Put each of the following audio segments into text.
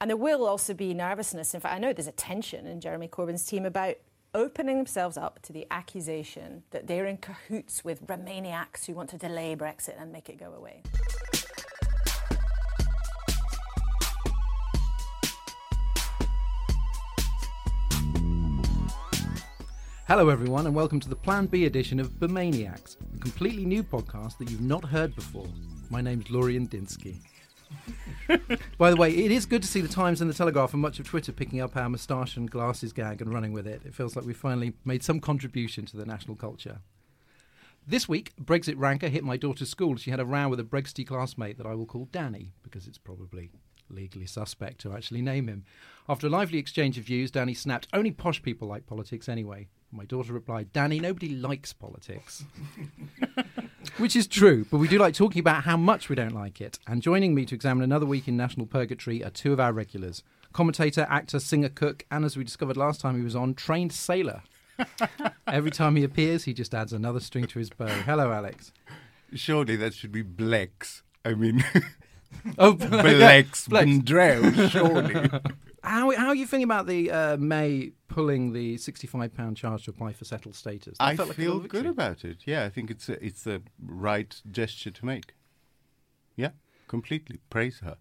And there will also be nervousness. In fact, I know there's a tension in Jeremy Corbyn's team about opening themselves up to the accusation that they're in cahoots with Remainiacs who want to delay Brexit and make it go away. Hello, everyone, and welcome to the Plan B edition of Bemaniacs, a completely new podcast that you've not heard before. My name's Lorian Dinsky. By the way, it is good to see the Times and the Telegraph and much of Twitter picking up our moustache and glasses gag and running with it. It feels like we've finally made some contribution to the national culture. This week, Brexit ranker hit my daughter's school. She had a row with a Bregsty classmate that I will call Danny because it's probably legally suspect to actually name him. After a lively exchange of views, Danny snapped, Only posh people like politics anyway. My daughter replied, Danny, nobody likes politics. Which is true, but we do like talking about how much we don't like it. And joining me to examine another week in national purgatory are two of our regulars commentator, actor, singer, cook, and as we discovered last time he was on, trained sailor. Every time he appears, he just adds another string to his bow. Hello, Alex. Surely that should be Blex. I mean, Oh, Blex Blex. Bendrell, surely. How, how are you feeling about the uh, May pulling the £65 charge to apply for settled status? That I like feel little good about it. Yeah, I think it's a, it's the right gesture to make. Yeah, completely. Praise her.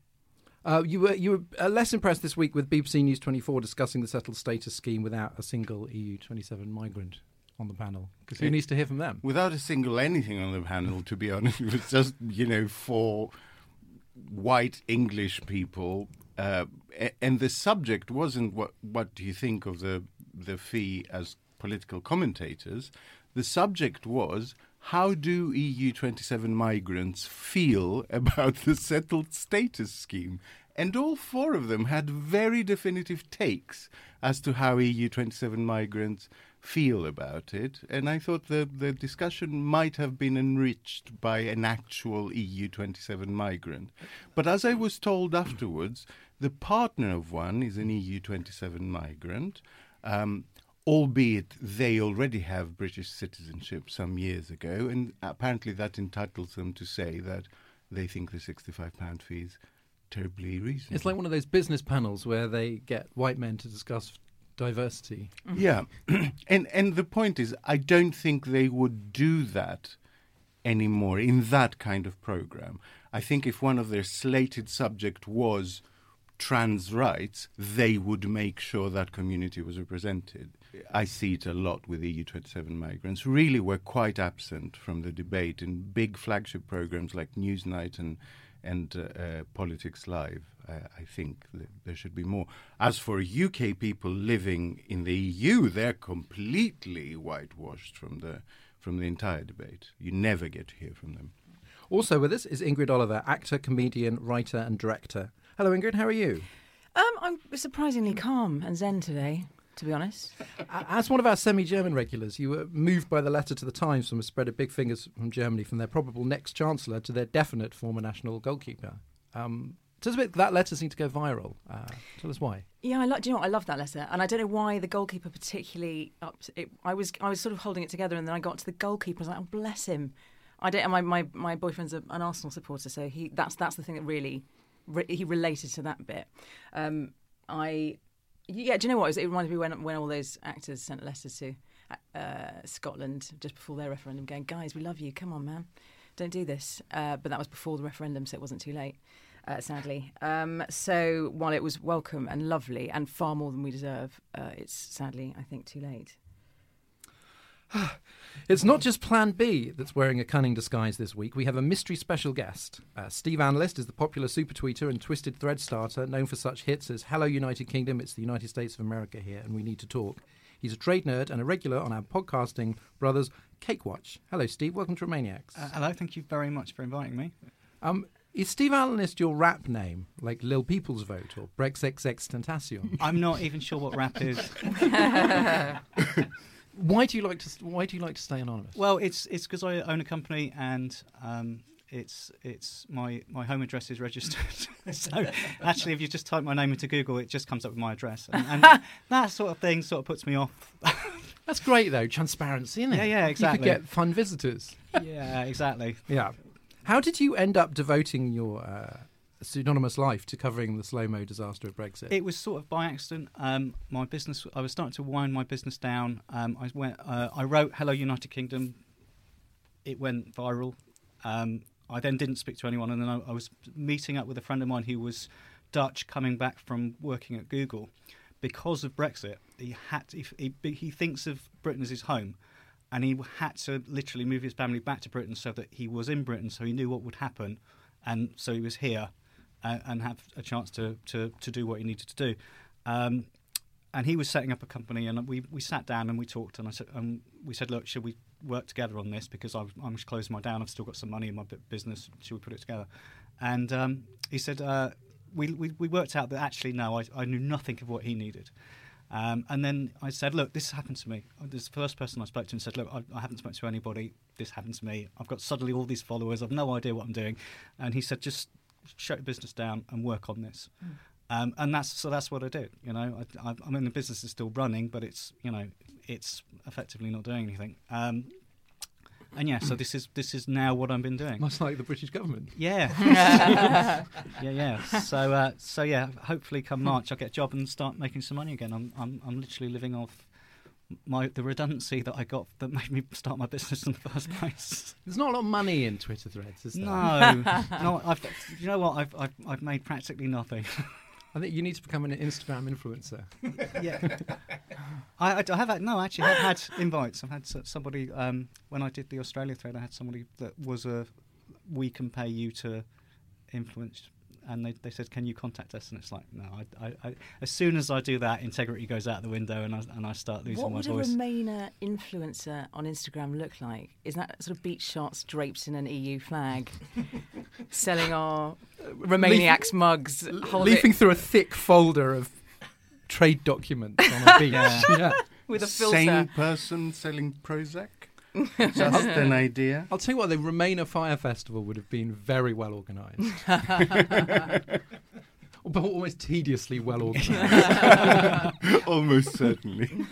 Uh, you were you were uh, less impressed this week with BBC News 24 discussing the settled status scheme without a single EU 27 migrant on the panel because who needs to hear from them? Without a single anything on the panel, to be honest, it was just, you know, for white English people. Uh, and the subject wasn't what, what do you think of the, the fee as political commentators. The subject was how do EU 27 migrants feel about the settled status scheme? And all four of them had very definitive takes as to how EU 27 migrants feel about it. And I thought the, the discussion might have been enriched by an actual EU 27 migrant. But as I was told afterwards, the partner of one is an EU 27 migrant. Um, albeit they already have British citizenship some years ago, and apparently that entitles them to say that they think the £65 fee is terribly reasonable. It's like one of those business panels where they get white men to discuss diversity. Mm-hmm. Yeah, and and the point is, I don't think they would do that anymore in that kind of program. I think if one of their slated subject was trans rights, they would make sure that community was represented. I see it a lot with EU27 migrants. Really, were quite absent from the debate in big flagship programs like Newsnight and and uh, uh, Politics Live. I, I think there should be more. As for UK people living in the EU, they're completely whitewashed from the from the entire debate. You never get to hear from them. Also with us is Ingrid Oliver, actor, comedian, writer, and director. Hello, Ingrid. How are you? Um, I'm surprisingly calm and zen today, to be honest. As one of our semi-German regulars, you were moved by the letter to the Times from a spread of big fingers from Germany from their probable next chancellor to their definite former national goalkeeper. Um, tell us a bit. That letter seemed to go viral. Uh, tell us why. Yeah, I like. Do you know what? I love that letter, and I don't know why the goalkeeper particularly. Up it, I was, I was sort of holding it together, and then I got to the goalkeeper. And I was like, oh, bless him. I don't. My my, my boyfriend's a, an Arsenal supporter, so he that's that's the thing that really re, he related to that bit. Um, I yeah. Do you know what? It, was, it reminded me when when all those actors sent letters to uh, Scotland just before their referendum, going, guys, we love you. Come on, man, don't do this. Uh, but that was before the referendum, so it wasn't too late. Uh, sadly, um, so while it was welcome and lovely and far more than we deserve, uh, it's sadly, I think, too late. It's not just Plan B that's wearing a cunning disguise this week. We have a mystery special guest. Uh, Steve Analyst is the popular super tweeter and twisted thread starter known for such hits as Hello United Kingdom, it's the United States of America here, and we need to talk. He's a trade nerd and a regular on our podcasting brothers, Cake Watch. Hello, Steve. Welcome to Romaniacs. Uh, hello, thank you very much for inviting me. Um, is Steve Analyst your rap name, like Lil People's Vote or Brexxxx Tentacion? I'm not even sure what rap is. why do you like to Why do you like to stay anonymous? Well, it's it's because I own a company and um, it's it's my my home address is registered. so actually, if you just type my name into Google, it just comes up with my address, and, and that sort of thing sort of puts me off. That's great though, transparency, isn't it? Yeah, yeah, exactly. You could get fun visitors. yeah, exactly. Yeah. How did you end up devoting your uh, pseudonymous life to covering the slow mo disaster of Brexit? It was sort of by accident. Um, my business, I was starting to wind my business down. Um, I went, uh, I wrote "Hello United Kingdom." It went viral. Um, I then didn't speak to anyone, and then I, I was meeting up with a friend of mine who was Dutch, coming back from working at Google. Because of Brexit, he had he, he, he thinks of Britain as his home, and he had to literally move his family back to Britain so that he was in Britain, so he knew what would happen, and so he was here uh, and have a chance to, to, to do what he needed to do. Um, and he was setting up a company, and we, we sat down and we talked, and I said, um, we said, look, should we work together on this because I've, I'm closing my down. I've still got some money in my business. Should we put it together? And um, he said, uh, we, we, we worked out that actually no, I, I knew nothing of what he needed. Um, and then I said, look, this happened to me. This first person I spoke to and said, look, I, I, haven't spoken to anybody. This happened to me. I've got suddenly all these followers. I've no idea what I'm doing. And he said, just shut your business down and work on this. Mm. Um, and that's so that's what I do. You know, I, I, mean the business is still running, but it's you know it's effectively not doing anything. Um, and yeah, so this is this is now what I've been doing. Much like the British government. Yeah, yeah, yeah. So uh, so yeah, hopefully come March I'll get a job and start making some money again. I'm I'm, I'm literally living off my the redundancy that I got that made me start my business in the first place. There's not a lot of money in Twitter threads, is there? No, no. I've, you know what? I've, I've I've made practically nothing. I think you need to become an Instagram influencer. yeah, I, I, have had, no. Actually, I've had invites. I've had somebody um, when I did the Australia thread. I had somebody that was a we can pay you to influence and they, they said, "Can you contact us?" And it's like, no. I, I, I, as soon as I do that, integrity goes out the window, and I and I start losing what my voice. What would a Remainer influencer on Instagram look like? Is that sort of beach shots draped in an EU flag, selling our Remainiacs mugs, leafing through a thick folder of trade documents on a beach? yeah. yeah. With a filter. Sane person selling Prozac. Just an idea. I'll tell you what, the Remainer Fire Festival would have been very well organised. but almost tediously well organised. almost certainly.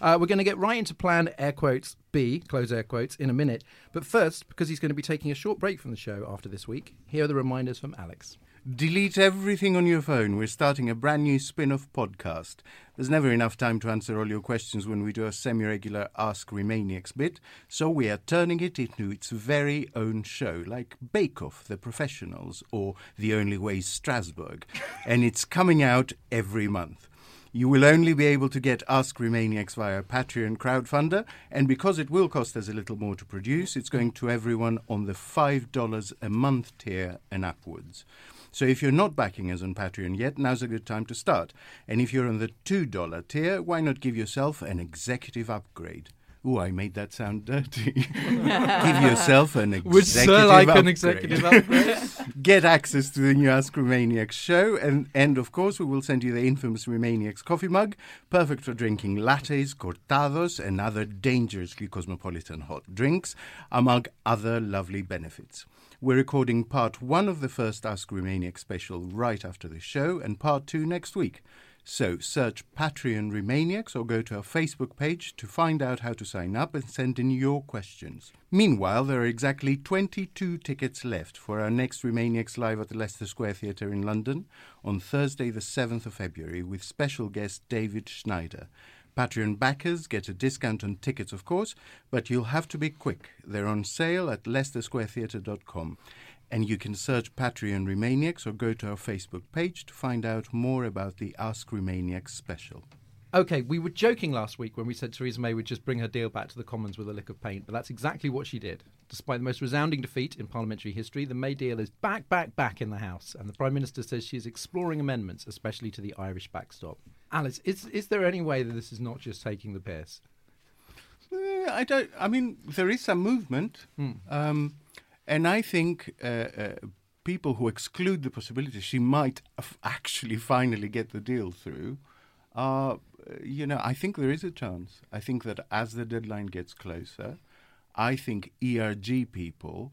Uh, we're going to get right into plan air quotes B, close air quotes, in a minute. But first, because he's going to be taking a short break from the show after this week, here are the reminders from Alex. Delete everything on your phone. We're starting a brand new spin off podcast. There's never enough time to answer all your questions when we do a semi regular Ask Remainiacs bit, so we are turning it into its very own show, like Bake Off, The Professionals, or The Only Way Strasbourg. and it's coming out every month. You will only be able to get Ask Remainiacs via Patreon crowdfunder, and because it will cost us a little more to produce, it's going to everyone on the $5 a month tier and upwards. So if you're not backing us on Patreon yet, now's a good time to start. And if you're on the $2 tier, why not give yourself an executive upgrade? Oh, I made that sound dirty. Give yourself an executive Would Sir like upgrade. an executive upgrade? Get access to the new Ask Remainiacs show, and, and of course, we will send you the infamous Remainiacs coffee mug, perfect for drinking lattes, cortados, and other dangerously cosmopolitan hot drinks, among other lovely benefits. We're recording part one of the first Ask Remainiacs special right after the show, and part two next week. So search Patreon Remainiacs or go to our Facebook page to find out how to sign up and send in your questions. Meanwhile, there are exactly 22 tickets left for our next Remainiacs live at the Leicester Square Theatre in London on Thursday, the 7th of February, with special guest David Schneider. Patreon backers get a discount on tickets, of course, but you'll have to be quick. They're on sale at leicestersquaretheatre.com. And you can search Patreon Remainiacs or go to our Facebook page to find out more about the Ask Remainiacs special. Okay, we were joking last week when we said Theresa May would just bring her deal back to the Commons with a lick of paint, but that's exactly what she did. Despite the most resounding defeat in parliamentary history, the May deal is back, back, back in the House, and the Prime Minister says she is exploring amendments, especially to the Irish backstop. Alex, is is there any way that this is not just taking the piss? Uh, I don't. I mean, there is some movement, hmm. um, and I think uh, uh, people who exclude the possibility she might actually finally get the deal through are you know, I think there is a chance. I think that as the deadline gets closer, I think ERG people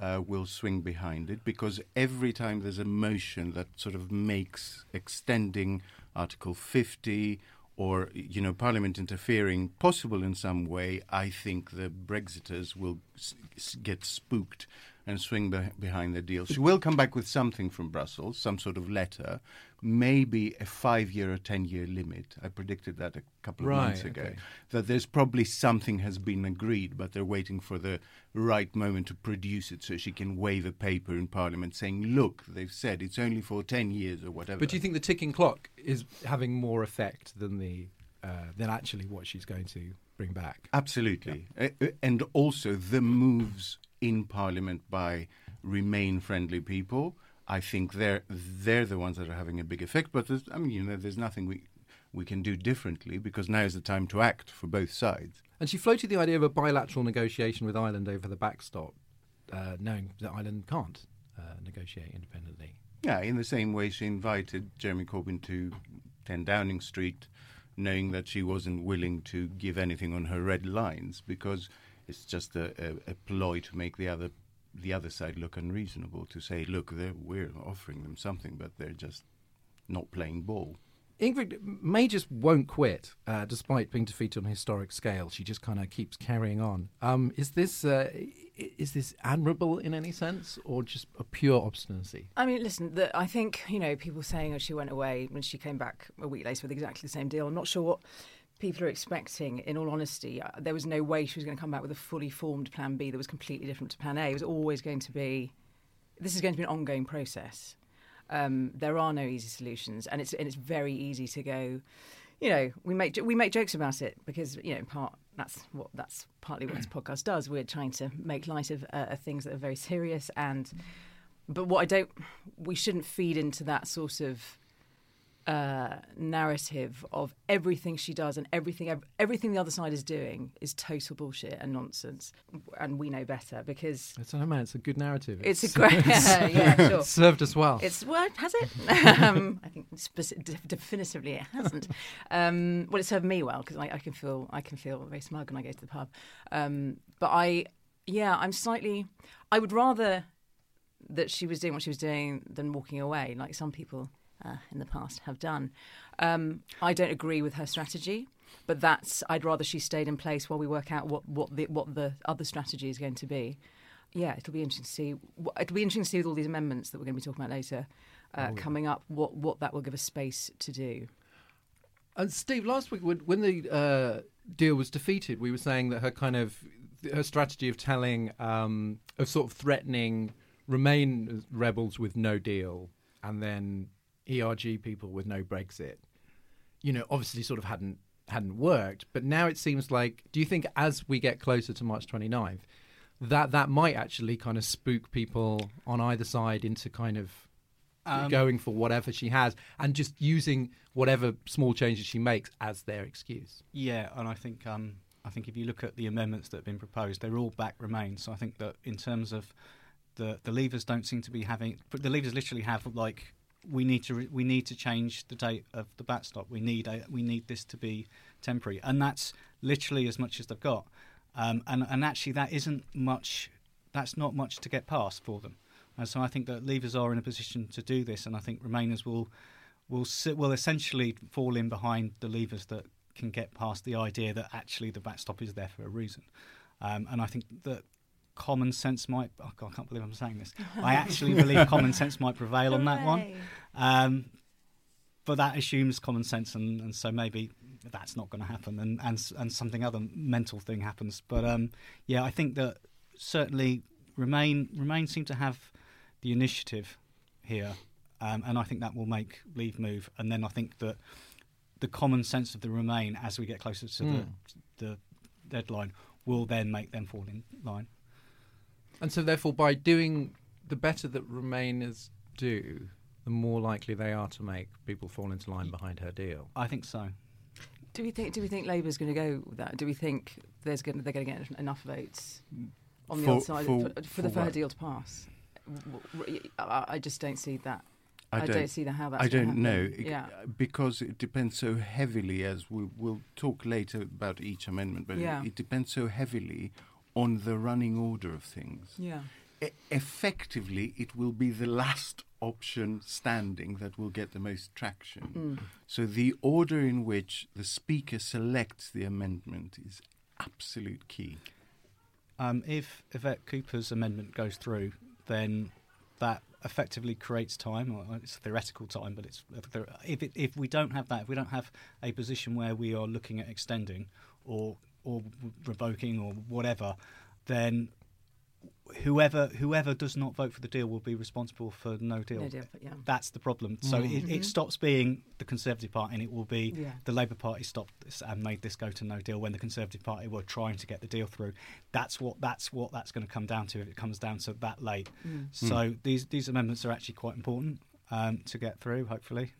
uh, will swing behind it because every time there's a motion that sort of makes extending Article 50 or you know Parliament interfering possible in some way, I think the Brexiters will s- get spooked and swing be- behind the deal. She will come back with something from Brussels, some sort of letter, maybe a five year or 10 year limit. I predicted that a couple of Right, months ago. okay. That there's probably something has been agreed, but they're waiting for the right moment to produce it so she can wave a paper in Parliament saying, look, they've said it's only for 10 years or whatever. But do you think the ticking clock is having more effect than the uh, than actually what she's going to bring back? Absolutely. Uh, uh, and also the moves in Parliament by Remain friendly people. I think they're they're the ones that are having a big effect. But there's, I mean, you know, there's nothing we we can do differently because now is the time to act for both sides. And she floated the idea of a bilateral negotiation with Ireland over the backstop, uh, knowing that Ireland can't uh, negotiate independently. Yeah, in the same way she invited Jeremy Corbyn to 10 Downing Street, knowing that she wasn't willing to give anything on her red lines because it's just a, a, a ploy to make the other the other side look unreasonable. To say, look, we're offering them something, but they're just not playing ball. Ingrid May just won't quit, uh, despite being defeated on a historic scale. She just kind of keeps carrying on. Um, is this uh, is this admirable in any sense, or just a pure obstinacy? I mean, listen, the, I think, you know, people saying oh, she went away when she came back a week later with exactly the same deal. I'm not sure what people are expecting, in all honesty. Uh, There was no way she was going to come back with a fully formed plan B that was completely different to plan A. It was always going to be, this is going to be an ongoing process. Um, there are no easy solutions, and it's and it's very easy to go. You know, we make we make jokes about it because you know, in part that's what that's partly what this podcast does. We're trying to make light of uh, things that are very serious, and but what I don't, we shouldn't feed into that sort of uh, narrative of everything she does and everything ev- everything the other side is doing is total bullshit and nonsense, and we know better because It's, I man, it's a good narrative. it's a great yeah sure. It's served us well. It's well, has it? um, I think speci- de- definitively it hasn't. Um, well, it served me well because I, I can feel I can feel very smug when I go to the pub. Um, but I, yeah, I'm slightly. I would rather that she was doing what she was doing than walking away, like some people uh, in the past have done. Um, I don't agree with her strategy. But that's I'd rather she stayed in place while we work out what, what the what the other strategy is going to be. Yeah, it'll be interesting to see. It'll be interesting to see with all these amendments that we're going to be talking about later uh, coming up. What what that will give us space to do. And Steve, last week when, when the uh, deal was defeated, we were saying that her kind of her strategy of telling, um, of sort of threatening Remain rebels with no deal, and then ERG people with no Brexit, you know, obviously sort of hadn't hadn't worked. But now it seems like, do you think as we get closer to March 29th, that that might actually kind of spook people on either side into kind of Um, going for whatever she has and just using whatever small changes she makes as their excuse. Yeah, and I think um, I think if you look at the amendments that have been proposed, they're all back remain. So I think that in terms of the the Leavers don't seem to be having the Leavers literally have like we need to re- we need to change the date of the backstop. We need a, we need this to be temporary, and that's literally as much as they've got. Um, and and actually that isn't much. That's not much to get past for them. And so I think that Leavers are in a position to do this, and I think Remainers will will will essentially fall in behind the Leavers that can get past the idea that actually the backstop is there for a reason. Um, and I think that common sense might. Oh God, I can't believe I'm saying this. I actually believe common sense might prevail on that one. Um, but that assumes common sense, and, and so maybe that's not going to happen, and, and and something other mental thing happens. But um, yeah, I think that certainly Remain Remain seem to have the initiative here, um, and I think that will make Leave move. And then I think that the common sense of the Remain as we get closer to Mm. the the deadline will then make them fall in line. And so, therefore, by doing the better that Remainers do, the more likely they are to make people fall into line behind her deal. I think so. Do we think? Do we think Labour's going to go with that? Do we think there's going? They're going to get enough votes on the For- other side for- for, for, for the fair what? deal to pass? I just don't see that. I I don't, don't see the how that's I don't know. Yeah. because it depends so heavily. As we will talk later about each amendment, but Yeah. it, it depends so heavily on the running order of things. Yeah. E- effectively, it will be the last option standing that will get the most traction. Mm. So the order in which the speaker selects the amendment is absolute key. um, if Yvette Cooper's amendment goes through, then that effectively creates time, or it's theoretical time, but it's if it, if we don't have that, if we don't have a position where we are looking at extending or or revoking or whatever, then whoever whoever does not vote for the deal will be responsible for no deal. No deal, yeah. That's the problem. So Mm. it, it stops being the Conservative Party, and it will be Yeah. the Labour Party stopped this and made this go to no deal when the Conservative Party were trying to get the deal through. That's what that's what that's going to come down to if it comes down to that late. Mm. So these these amendments are actually quite important um, to get through. Hopefully,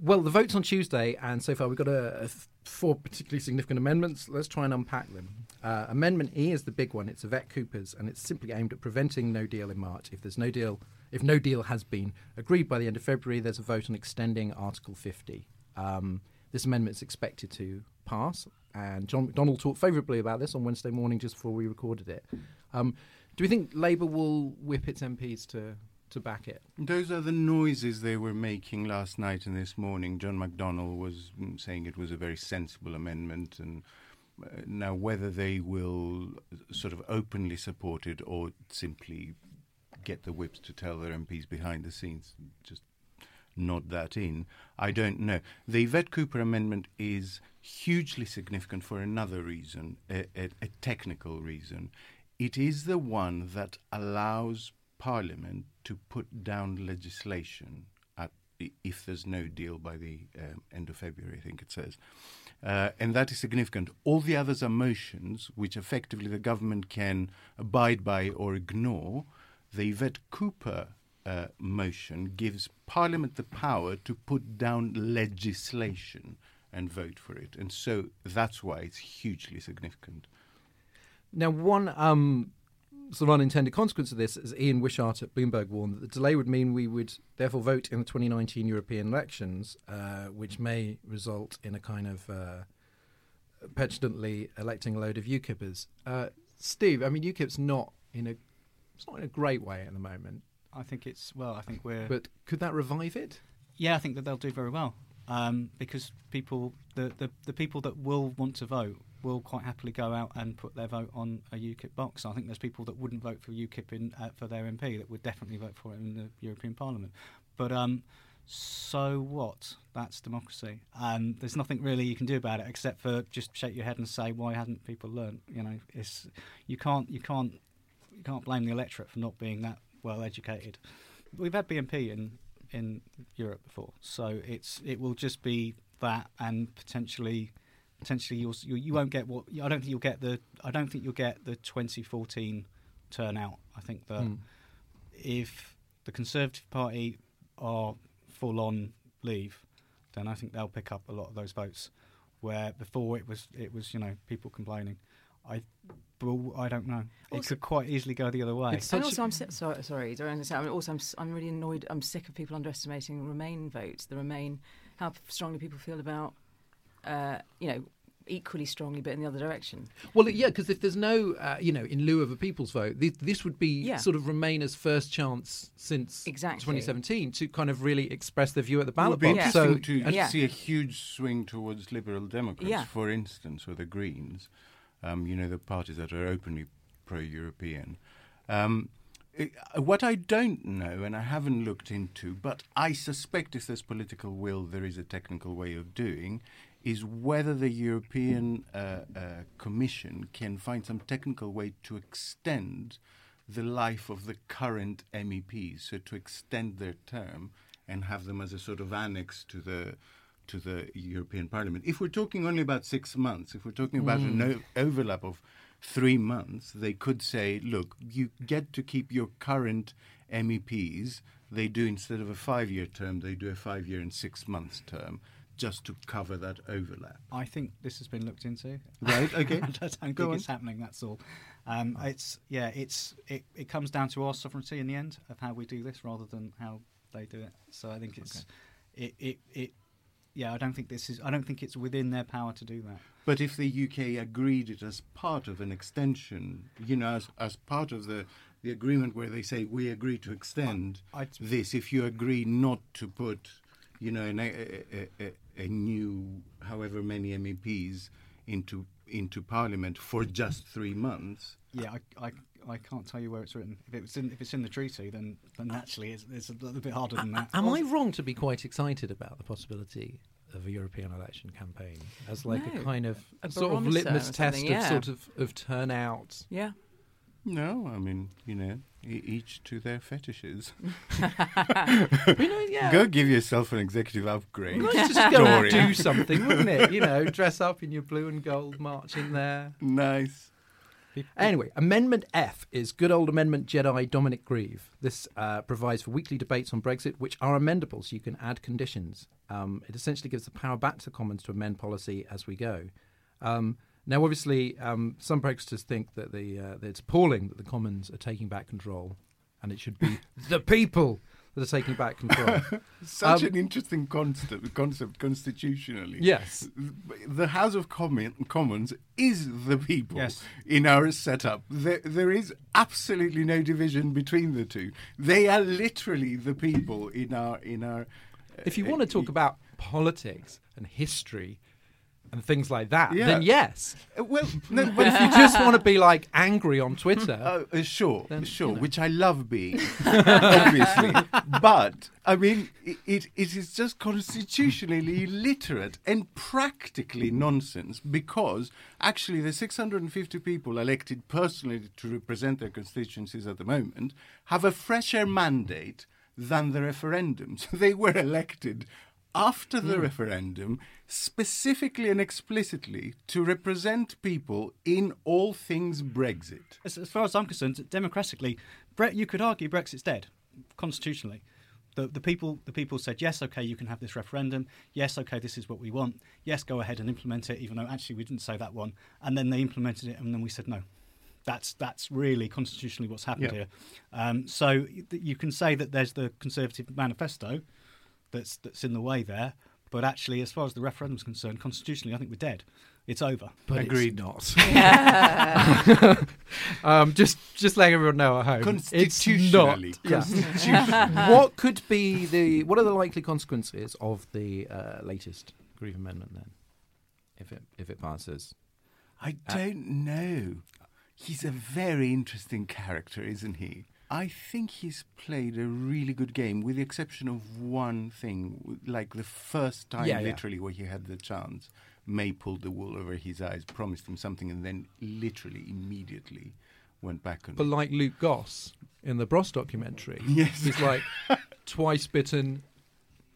Well, the vote's on Tuesday, and so far we've got a, a th- four particularly significant amendments. Let's try and unpack them. Uh, amendment E is the big one. It's Yvette Cooper's, and it's simply aimed at preventing no deal in March. If there's no deal, if no deal has been agreed by the end of February, there's a vote on extending Article 50. Um, this amendment is expected to pass, and John McDonnell talked favourably about this on Wednesday morning just before we recorded it. Um, do we think Labour will whip its MPs to, to back it? Those are the noises they were making last night and this morning. John McDonnell was mm, saying it was a very sensible amendment, and uh, now whether they will sort of openly support it or simply get the whips to tell their MPs behind the scenes, just nod that in, I don't know. The Yvette Cooper amendment is hugely significant for another reason, a, a, a technical reason. It is the one that allows Parliament to put down legislation at, if there's no deal by the um, end of February, I think it says. Uh, and that is significant. All the others are motions which effectively the government can abide by or ignore. The Yvette Cooper uh, motion gives Parliament the power to put down legislation and vote for it. And so that's why it's hugely significant. Now, one um, sort of unintended consequence of this, is Ian Wishart at Bloomberg warned, that the delay would mean we would therefore vote in the 2019 European elections, uh, which may result in a kind of uh, petulantly electing a load of UKIPers. Uh, Steve, I mean, UKIP's not in a it's not in a great way at the moment, I think it's well. I think we're but could that revive it? Yeah, I think that they'll do very well um, because people, the, the the people that will want to vote, will quite happily go out and put their vote on a UKIP box. I think there's people that wouldn't vote for UKIP in, uh, for their MP that would definitely vote for it in the European Parliament. But um, so what? That's democracy. Um, there's nothing really you can do about it except for just shake your head and say, why hadn't people learned? You know, it's you can't you can't you can't blame the electorate for not being that well educated. We've had BNP in in Europe before, so it's it will just be that, and potentially potentially you'll, you you won't get what I don't think you'll get the I don't think you'll get the 2014 turnout. I think that Hmm. if the Conservative Party are full on leave, then I think they'll pick up a lot of those votes. Where before it was it was you know people complaining. I I don't know. it could quite easily go the other way. And also, I'm si- sorry, sorry, don't understand. I mean, also, I'm, s- I'm really annoyed. I'm sick of people underestimating Remain votes. The Remain, how strongly people feel about, uh, you know, equally strongly, but in the other direction. Well, yeah, because if there's no, uh, you know, in lieu of a people's vote, this, this would be Yeah. sort of Remainers' first chance since Exactly. 2017 to kind of really express their view at the It would ballot be box. interesting So, to Yeah. see a huge swing towards Liberal Democrats, Yeah. for instance, or the Greens. Um, you know, the parties that are openly pro-European. Um, it- what I don't know, and I haven't looked into, but I suspect if there's political will, there is a technical way of doing, is whether the European uh, uh, Commission can find some technical way to extend the life of the current MEPs, so to extend their term and have them as a sort of annex to the to the European Parliament. If we're talking only about six months, if we're talking about an o- overlap of three months, they could say, look, you get to keep your current MEPs. They do instead of a five-year term, they do a five-year and six months term, just to cover that overlap. I think this has been looked into. Right, okay. I don't think Go it's happening. That's all. Um, it's yeah. It's it, it comes down to our sovereignty in the end of how we do this rather than how they do it. So I think it's it, it it yeah. I don't think this is. I don't think it's within their power to do that. But if the UK agreed it as part of an extension, you know, as, as part of the, the agreement where they say we agree to extend I'd- this, if you agree not to put, you know, an, a, a, a, a new, however many MEPs into into Parliament for just three months. Yeah, I, I, I can't tell you where it's written. If it's in, if it's in the treaty, then, then naturally it's, it's a little bit harder than that. Am I wrong to be quite excited about the possibility of a European election campaign as like a kind of A sort of litmus test something, of sort of of turnout? Yeah. No, I mean, you know, e- each to their fetishes. You know, yeah. Go give yourself an executive upgrade. Nice to just go and do something, wouldn't it? You know, dress up in your blue and gold, march in there. Nice. Anyway, Amendment F is good old Amendment Jedi Dominic Grieve. This uh, provides for weekly debates on Brexit, which are amendable, so you can add conditions. Um, it essentially gives the power back to the Commons to amend policy as we go. Um, now, obviously, um, some Brexiters think that, the, uh, that it's appalling that the Commons are taking back control, and it should be the people that are taking back control. Such Um, an interesting concept, concept constitutionally. yes. The House of Commons is the people Yes. in our setup. There, there is absolutely no division between the two. They are literally the people in our in our. If you uh, want to talk about politics and history and things like that, Yeah. then yes. Uh, well, no, But if you just want to be like angry on Twitter, Uh, uh, sure, Then, sure, you know. which I love being, obviously. but I mean, it, it, it is just constitutionally illiterate and practically nonsense because actually the 650 people elected personally to represent their constituencies at the moment have a fresher mandate than the referendums. They were elected after the referendum specifically and explicitly to represent people in all things Brexit. As, as far as I'm concerned, democratically, Bre- you could argue Brexit's dead constitutionally. The, the people the people said yes, okay, you can have this referendum. Yes, okay, this is what we want. Yes, go ahead and implement it, even though actually we didn't say that one. And then they implemented it, and then we said no. That's that's really constitutionally what's happened Yeah. here. Um, so you can say that there's the Conservative manifesto that's that's in the way there, but actually, as far as the referendum is concerned, constitutionally, I think we're dead. It's over. but Agreed. it's not. um, just just letting everyone know at home, it's not. Constitutionally. Yeah. Constitutionally. what could be the what are the likely consequences of the uh, latest Grieve Amendment then, if it if it passes? I don't know. He's a very interesting character, isn't he? I think he's played a really good game, with the exception of one thing. Like the first time, Yeah, yeah. literally, where he had the chance, May pulled the wool over his eyes, promised him something, and then literally, immediately went back on But like Luke Goss in the Bros documentary, Yes. he's like twice bitten,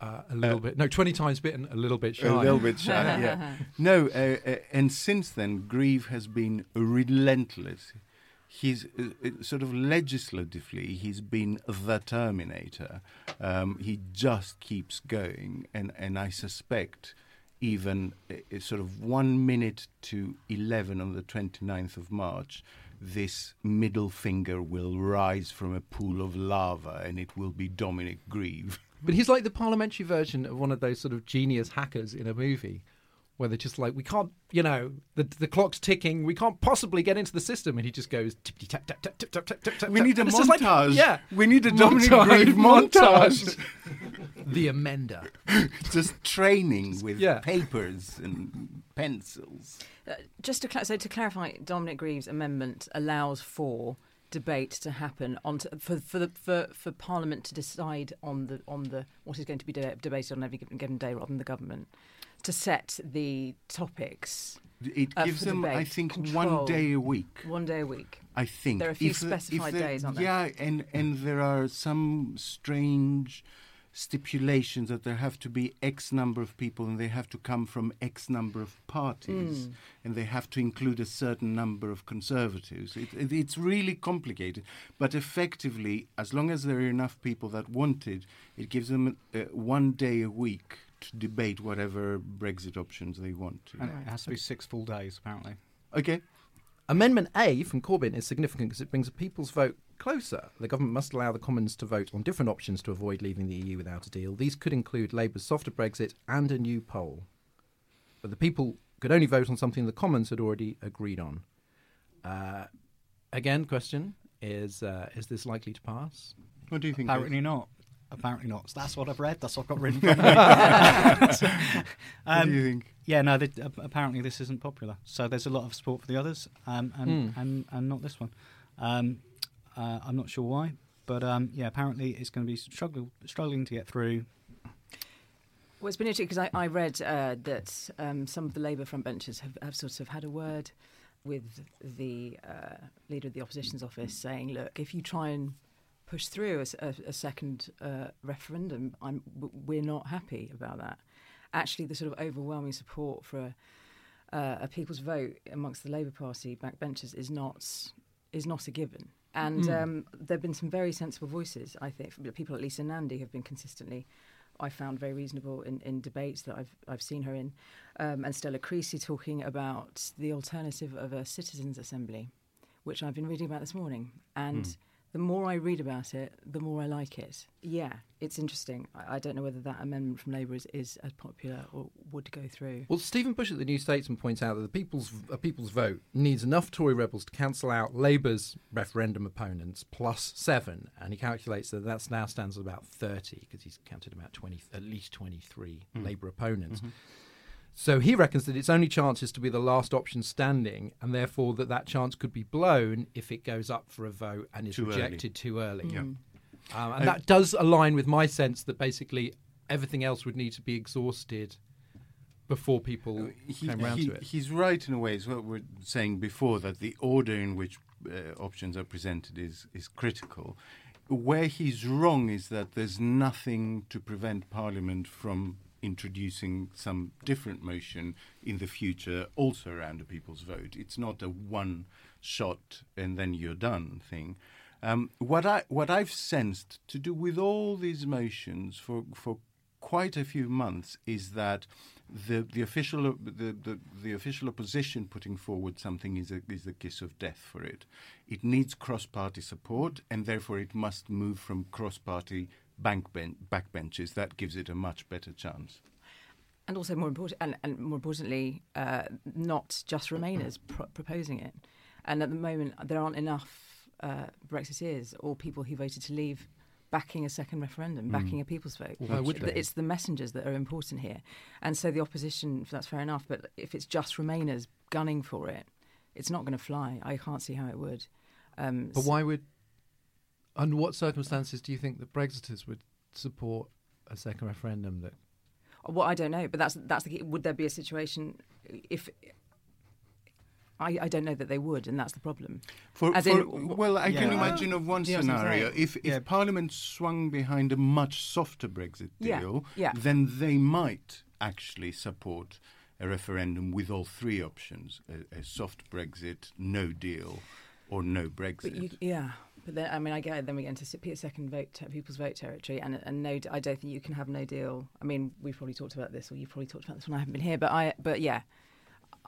uh, a little bit. No, twenty times bitten, a little bit shy. A little bit shy, yeah. No, uh, uh, and since then, Grieve has been relentless. He's uh, uh, sort of legislatively, he's been the Terminator. Um, he just keeps going, and, and I suspect even uh, uh, sort of one minute to 11 on the 29th of March, this middle finger will rise from a pool of lava and it will be Dominic Grieve. But he's like the parliamentary version of one of those sort of genius hackers in a movie, where they're just like, we can't, you know, the the clock's ticking, we can't possibly get into the system, and he just goes tippy tap tap tap tap tap tap tap. tap, We need a And it's like, montage. yeah, We need a Dominic Montage, Grieve montage. the amender. Just training with Yeah. papers and pencils. Uh, just to, cla so to clarify, Dominic Grieve's amendment allows for debate to happen on to, for for, the, for for Parliament to decide on the on the what is going to be de- debated on every given, given day rather than the government to set the topics It Uh, gives them, I think, control. one day a week. one day a week. I think There are a few If specified the- days, aren't there? Yeah, and and there are some strange stipulations that there have to be X number of people and they have to come from X number of parties Mm. and they have to include a certain number of conservatives. It, it, it's really complicated, but effectively, as long as there are enough people that want it, it gives them uh, one day a week to debate whatever Brexit options they want to. And it has to be six full days, apparently. Okay. Amendment A from Corbyn is significant because it brings a people's vote closer. The government must allow the Commons to vote on different options to avoid leaving the EU without a deal. These could include Labour's softer Brexit and a new poll. But the people could only vote on something the Commons had already agreed on. Uh, again, question is uh, is this likely to pass? What do you think? Apparently not. Apparently not. So that's what I've read. That's what I've got written. From me. So, what um, do you think? yeah, no. They, uh, apparently, this isn't popular. So there's a lot of support for the others, um, and, Hmm. and and not this one. Um, uh, I'm not sure why, but um, yeah, apparently it's going to be struggle, struggling to get through. Well, it's been interesting because I, I read uh, that um, some of the Labour front benches have, have sort of had a word with the uh, leader of the opposition's office saying, look, if you try and push through a second uh, referendum, I'm, we're not happy about that. Actually, the sort of overwhelming support for a, uh, a people's vote amongst the Labour Party backbenchers is not is not a given. And um, there have been some very sensible voices, I think. People like Lisa Nandy have been consistently I found very reasonable in, in debates that I've I've seen her in, um, and Stella Creasy talking about the alternative of a citizens' assembly, which I've been reading about this morning. And the more I read about it, the more I like it. Yeah, it's interesting. I, I don't know whether that amendment from Labour is, is as popular or would go through. Well, Stephen Bush at the New Statesman points out that the people's a people's vote needs enough Tory rebels to cancel out Labour's referendum opponents plus seven, and he calculates that that now stands at about thirty because he's counted about twenty, at least twenty-three hmm. Labour opponents. Mm-hmm. So he reckons that its only chance is to be the last option standing, and therefore that that chance could be blown if it goes up for a vote and is Too early. rejected too early. Yeah. Um, Uh, and that does align with my sense that basically everything else would need to be exhausted before people He- came round he- to it. He's right in a way. It's what we we're saying before that the order in which uh, options are presented is is critical. Where he's wrong is that there's nothing to prevent Parliament from introducing some different motion in the future, also around a people's vote. It's not a one shot and then you're done thing. Um, what I what I've sensed to do with all these motions for for quite a few months is that the the official the, the, the official opposition putting forward something is a is a kiss of death for it. It needs cross party support and therefore it must move from cross party bank ben- backbenches. That gives it a much better chance. and also more important, and, and more importantly, uh, not just Remainers pro- proposing it. And at the moment, there aren't enough uh, Brexiteers or people who voted to leave backing a second referendum, backing a people's vote. Well, It's- they? It's the messengers that are important here, and so the opposition. That's fair enough, but if it's just Remainers gunning for it, it's not going to fly. I can't see how it would. Um, But why would, under what circumstances do you think that Brexiters would support a second referendum that Well, I don't know, but that's that's the key. Would there be a situation if? I, I don't know that they would, and that's the problem. For, As for- in, well, I can imagine of one Yeah, I was gonna scenario. If, if yeah. Parliament swung behind a much softer Brexit Yeah, deal, yeah. then they might actually support a referendum with all three options: a, a soft Brexit, no deal, or no Brexit. But you, yeah, but then I mean, I get then we get into se- second vote, te- people's vote territory, and and no, I don't think you can have no deal. I mean, we've probably talked about this, or you've probably talked about this when I haven't been here. But I, but yeah,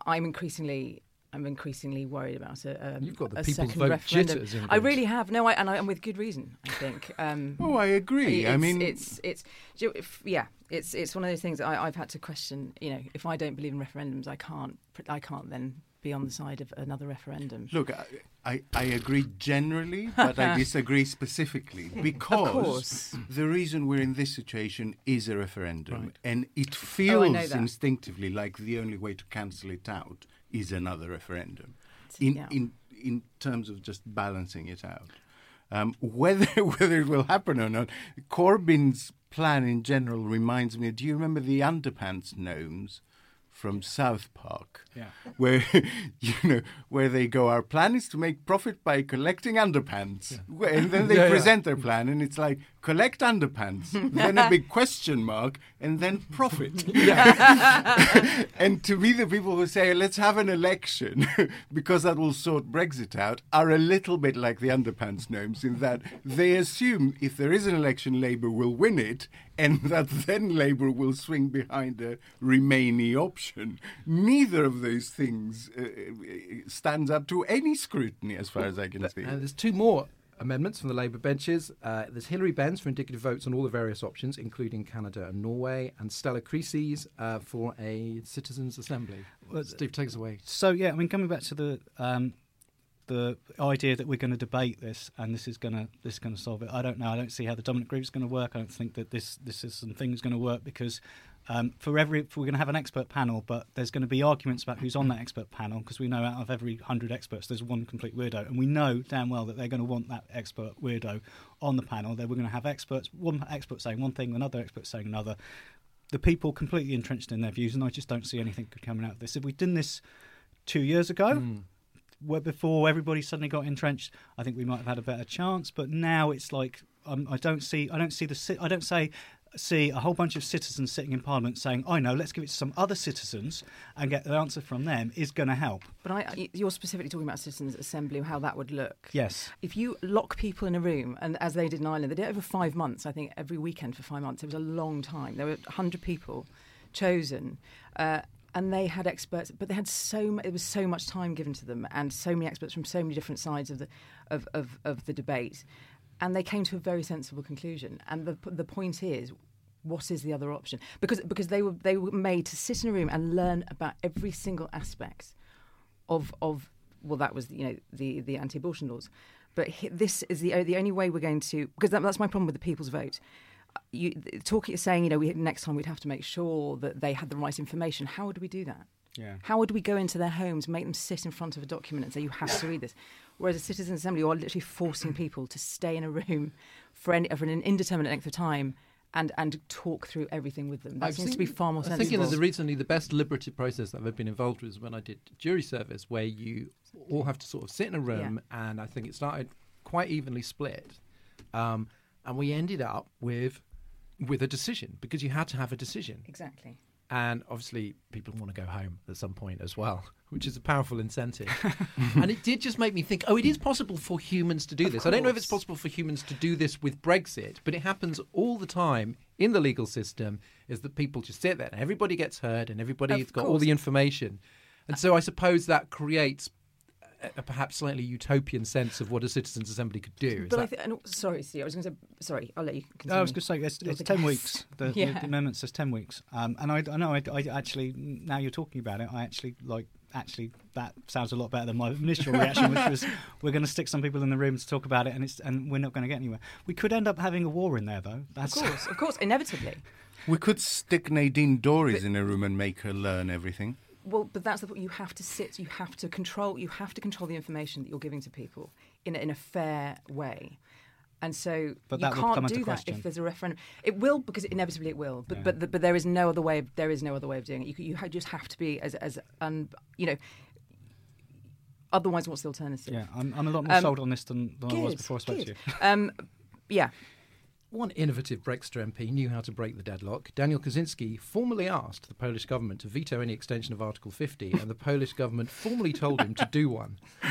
I'm increasingly. I'm increasingly worried about it. Um, You've got the a people's second vote referendum. jitters, I really have. No, I, and, I, and with good reason. I think. Um, oh, I agree. I it's- mean, it's it's you if, yeah, it's it's one of those things that I, I've had to question. You know, if I don't believe in referendums, I can't I can't then be on the side of another referendum. Look, I, I, I agree generally, but I disagree specifically because the reason we're in this situation is a referendum, Right. and it Oh, feels that. instinctively like the only way to cancel it out is another referendum. In Yeah. in in terms of just balancing it out, um, whether whether it will happen or not, Corbyn's plan in general reminds me. Do you remember the underpants gnomes from South Park? Yeah. where you know where they go our plan is to make profit by collecting underpants Wh- and then they Yeah, yeah. present their plan and it's like collect underpants then a big question mark and then profit. And to me the people who say let's have an election because that will sort brexit out are a little bit like the underpants gnomes in that they assume if there is an election labour will win it and that then labour will swing behind a remaining option. Neither of those things uh, uh, stands up to any scrutiny as far as i can see. And there's two more amendments from the Labour benches. Uh, there's Hilary Benn's for indicative votes on all the various options, including Canada and Norway, and Stella Creasy's uh, for a citizens' assembly. Well, Steve, take us away. So yeah, I mean, coming back to the um, the idea that we're going to debate this and this is going to this is going to solve it. I don't know. I don't see how the dominant group is going to work. I don't think that this this system thing is going to work because um, for every we're going to have an expert panel, but there's going to be arguments about who's on that expert panel because we know out of every hundred experts there's one complete weirdo, and we know damn well that they're going to want that expert weirdo on the panel. Then we're going to have experts, one expert saying one thing, another expert saying another. The people completely entrenched in their views, and I just don't see anything good coming out of this. If we'd done this two years ago, Mm. where before everybody suddenly got entrenched, I think we might have had a better chance. But now it's like um, I don't see, I don't see the, I don't say see a whole bunch of citizens sitting in Parliament saying, "I know, let's give it to some other citizens and get the answer from them." Is going to help. But I, you're specifically talking about citizens' assembly, and how that would look. Yes. If you lock people in a room, and as they did in Ireland, they did it over five months. I think every weekend for five months. It was a long time. There were 100 people chosen. Uh, and they had experts, but they had so it was so much time given to them, and so many experts from so many different sides of the of, of, of the debate, and they came to a very sensible conclusion. And the the point is, what is the other option? Because because they were they were made to sit in a room and learn about every single aspect of of well that was you know the the anti-abortion laws. But this is the the only way we're going to because that, that's my problem with the people's vote. You talking saying you know we next time we'd have to make sure that they had the right information. How would we do that? Yeah. how would we go into their homes make them sit in front of a document and say you have to read this. Whereas a citizens assembly you are literally forcing people to stay in a room for, any, for an indeterminate length of time and and talk through everything with them. That I've seems to seen- be far more I sensible thinking that the recently the best deliberative process that I've been involved with was when I did jury service, where you all have to sort of sit in a room, and I think it started quite evenly split, um, and we ended up with with a decision because you had to have a decision, exactly and obviously people want to go home at some point as well, which is a powerful incentive. and it did just make me think, oh, it is possible for humans to do this. I don't know if it's possible for humans to do this with Brexit, but it happens all the time in the legal system. Is that people just sit there and everybody gets heard and everybody's got all the information, and so I suppose that creates. A, a perhaps slightly utopian sense of what a citizens' assembly could do. Is But I th- and, sorry, Steve, I was going to say. Sorry, I'll let you. Continue. I was going to say it's, it's ten guest. weeks. The, the- Yeah. the amendment says ten weeks, um, and I, I know I, I actually now you're talking about it. I actually like actually that sounds a lot better than my initial reaction, which was we're going to stick some people in the room to talk about it, and it's and we're not going to get anywhere. We could end up having a war in there, though. Of course, of course, inevitably. We could stick Nadine Dorries in a room and make her learn everything. Well, but that's the point. You have to sit. You have to control. You have to control the information that you're giving to people in a, in a fair way. And so But you can't do that question. if there's a referendum. It will because inevitably it will. But Yeah. but the, but there is no other way. Of, there is no other way of doing it. You you ha- just have to be as as un, you know. Otherwise, what's the alternative? yeah. I'm, I'm a lot more Um, sold on this than, than I was before I spoke good. to you. Um, yeah. One innovative Brexit MP knew how to break the deadlock. Daniel Kawczynski formally asked the Polish government to veto any extension of Article 50, and the Polish government formally told him to do one.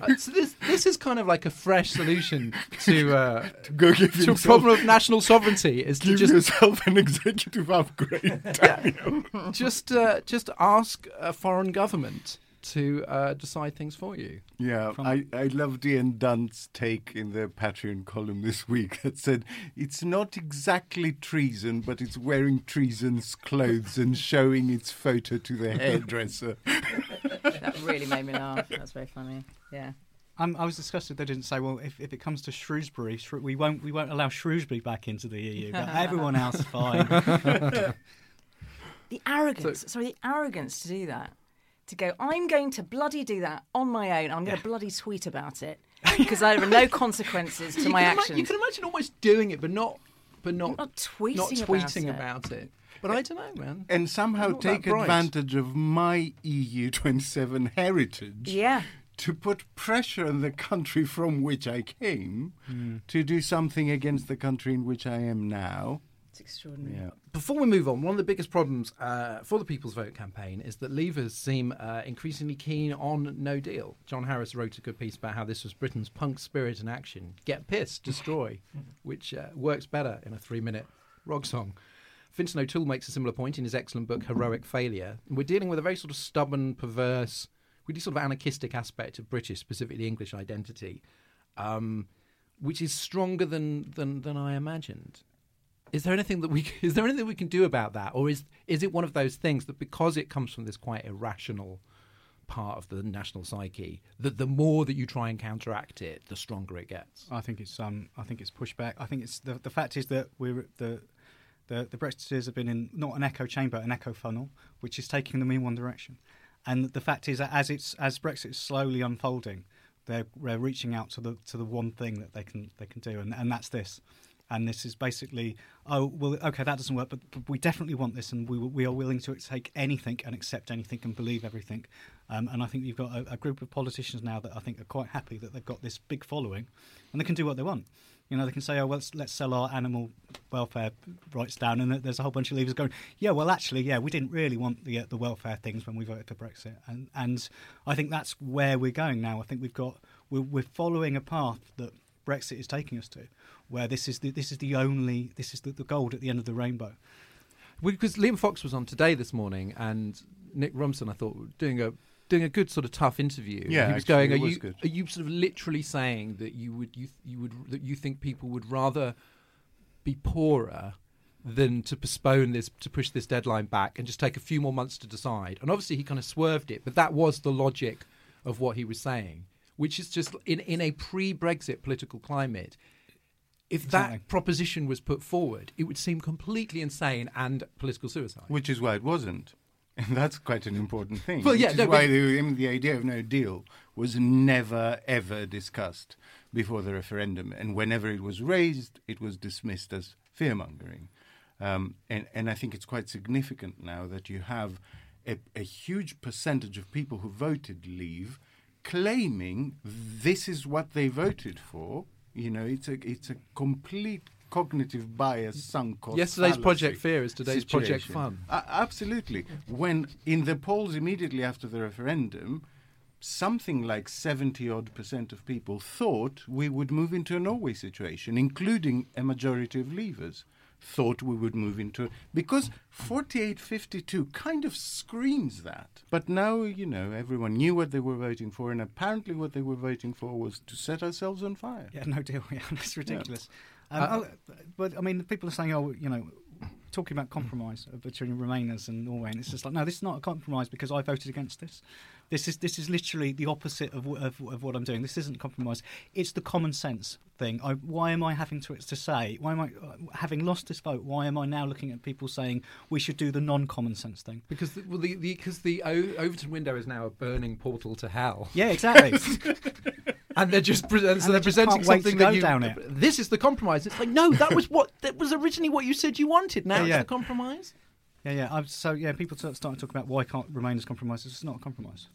Uh, so this this is kind of like a fresh solution to uh, give to a problem of national sovereignty. Is to give just yourself an executive upgrade, Daniel. just uh, just ask a foreign government to uh, decide things for you. Yeah, From- I, I loved Ian Dunt's take in the Patreon column this week that said it's not exactly treason, but it's wearing treason's clothes and showing its photo to the hairdresser. That really made me laugh. That's very funny. Yeah. Um, I was disgusted they didn't say, well, if, if it comes to Shrewsbury, Shrew- we won't we won't allow Shrewsbury back into the EU, but everyone else fine. The arrogance. sorry, the arrogance to do that. To go, I'm going to bloody do that on my own. I'm going to bloody tweet about it because there are no consequences to you my ima- actions. you can imagine almost doing it, but not but not not tweeting, not about, tweeting it. about it. But I don't know, man. And somehow take advantage of my EU27 heritage Yeah. to put pressure on the country from which I came Hmm. to do something against the country in which I am now. It's extraordinary. Yeah. Before we move on, one of the biggest problems uh, for the People's Vote campaign is that Leavers seem uh, increasingly keen on no deal. John Harris wrote a good piece about how this was Britain's punk spirit in action get pissed, destroy, which uh, works better in a three minute rock song. Fintan O'Toole makes a similar point in his excellent book, Heroic Failure. We're dealing with a very sort of stubborn, perverse, really sort of anarchistic aspect of British, specifically English identity, um, which is stronger than, than, than I imagined is there anything that we is there anything we can do about that or is is it one of those things that because it comes from this quite irrational part of the national psyche that the more that you try and counteract it, the stronger it gets. I think it's um, I think it's pushback. I think it's the the fact is that we're the the the Brexiteers have been in not an echo chamber, an echo funnel, which is taking them in one direction. And the fact is that as it's as Brexit is slowly unfolding, they're, they're reaching out to the to the one thing that they can they can do, and, and that's this. And this is basically, oh well, okay, that doesn't work, but, but we definitely want this, and we we are willing to take anything and accept anything and believe everything. Um, and I think you've got a, a group of politicians now that I think are quite happy that they've got this big following, and they can do what they want. You know, they can say, "Oh, well, let's, let's sell our animal welfare rights down," and there's a whole bunch of leaders going, "Yeah, well, actually, yeah, we didn't really want the uh, the welfare things when we voted for Brexit," and and I think that's where we're going now. I think we've got we're, we're following a path that Brexit is taking us to, where this is the, this is the only this is the, the gold at the end of the rainbow. Because Liam Fox was on today this morning, and Nick Robinson, I thought, doing a doing a good sort of tough interview. Yeah, he was actually, going. Are was you good. are you sort of literally saying that you would you you would that you think people would rather be poorer than to postpone this to push this deadline back and just take a few more months to decide? And obviously, he kind of swerved it, but that was the logic of what he was saying, which is just in in a pre-Brexit political climate. If Exactly. that proposition was put forward, it would seem completely insane and political suicide. Which is why it wasn't. And that's quite an important thing. Well, yeah, which is no, why but- the, the idea of no deal was never, ever discussed before the referendum. And whenever it was raised, it was dismissed as fear mongering. Um, and, and I think it's quite significant now that you have a, a huge percentage of people who voted leave claiming this is what they voted for. You know, it's a, it's a complete cognitive bias sunk cost Yesterday's Project Fear is today's Project. Fun. A- absolutely. When in the polls immediately after the referendum, something like 70 odd percent of people thought we would move into a Norway situation, including a majority of leavers. Thought we would move into because 4852 kind of screams that. But now, you know, everyone knew what they were voting for, and apparently what they were voting for was to set ourselves on fire. Yeah, no deal. Yeah, it's ridiculous. Um, Uh, oh, but I mean, people are saying, "Oh, you know, talking about compromise between Remainers and Norway," and it's just like, no, this is not a compromise because I voted against this. This is this is literally the opposite of, of, of what I'm doing. This isn't compromise. It's the common sense thing. I, why am I having to to say? Why am I uh, having lost this vote? Why am I now looking at people saying we should do the non-common sense thing? Because the, well, the, the, cause the o- Overton window is now a burning portal to hell. Yeah, exactly. And they're just, pre- and so they they're just presenting can't wait something to that go you. down it. This is the compromise. It's like, no, that was what that was originally what you said you wanted. Now Yeah, it's yeah. the compromise. Yeah, yeah. I'm, so yeah, people start starting to talk about why can't Remainers compromise? It's not a compromise.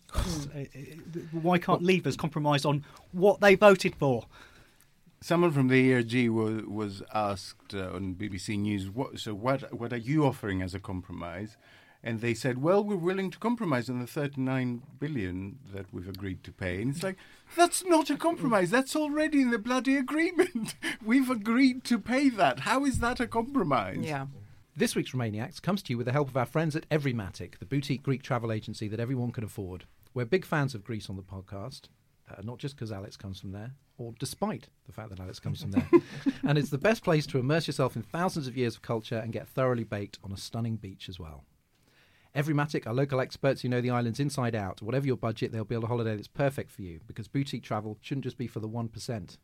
It- it- why can't Leavers compromise on what they voted for? Someone from the ERG was, was asked uh, on BBC News, what, so what, what are you offering as a compromise? And they said, well, we're willing to compromise on the 39 billion that we've agreed to pay. And it's like, that's not a compromise. That's already in the bloody agreement. we've agreed to pay that. How is that a compromise? Yeah. This week's Remainiacs comes to you with the help of our friends at Everymatic, the boutique Greek travel agency that everyone can afford. We're big fans of Greece on the podcast, uh, not just because Alex comes from there, or despite the fact that Alex comes from there. and it's the best place to immerse yourself in thousands of years of culture and get thoroughly baked on a stunning beach as well. Everymatic are local experts who know the islands inside out. Whatever your budget, they'll build a holiday that's perfect for you because boutique travel shouldn't just be for the 1%.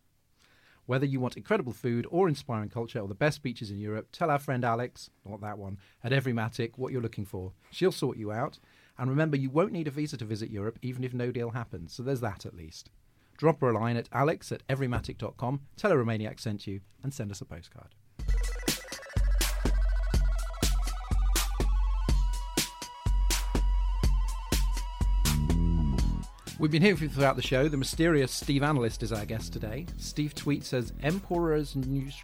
Whether you want incredible food or inspiring culture or the best beaches in Europe, tell our friend Alex, not that one, at Everymatic what you're looking for. She'll sort you out. And remember, you won't need a visa to visit Europe, even if no deal happens. So there's that at least. Drop her a line at alex at everymatic.com, tell her Remainiac sent you, and send us a postcard. We've been hearing from you throughout the show. The mysterious Steve Analyst is our guest today. Steve Tweet says Emperor's News.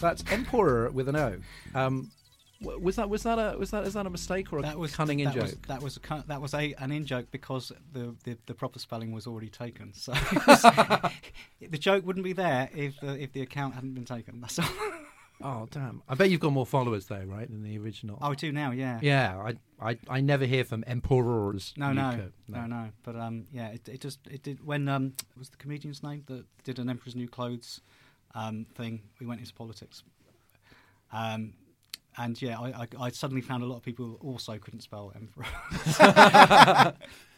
That's Emperor with an O. Um, was that was that a was that is that a mistake or a That was cunning in that joke? Was, that was a that was a an in joke because the, the, the proper spelling was already taken. So the joke wouldn't be there if the, if the account hadn't been taken. That's all. Oh damn! I bet you've got more followers though, right, than the original. Oh, I do now. Yeah. yeah. I, I I never hear from emperors. No, no, UK. no, no. But um, yeah, it, it just it did when um, was the comedian's name that did an Emperor's New Clothes um thing. We went into politics. Um, and yeah, I, I, I suddenly found a lot of people also couldn't spell emperor.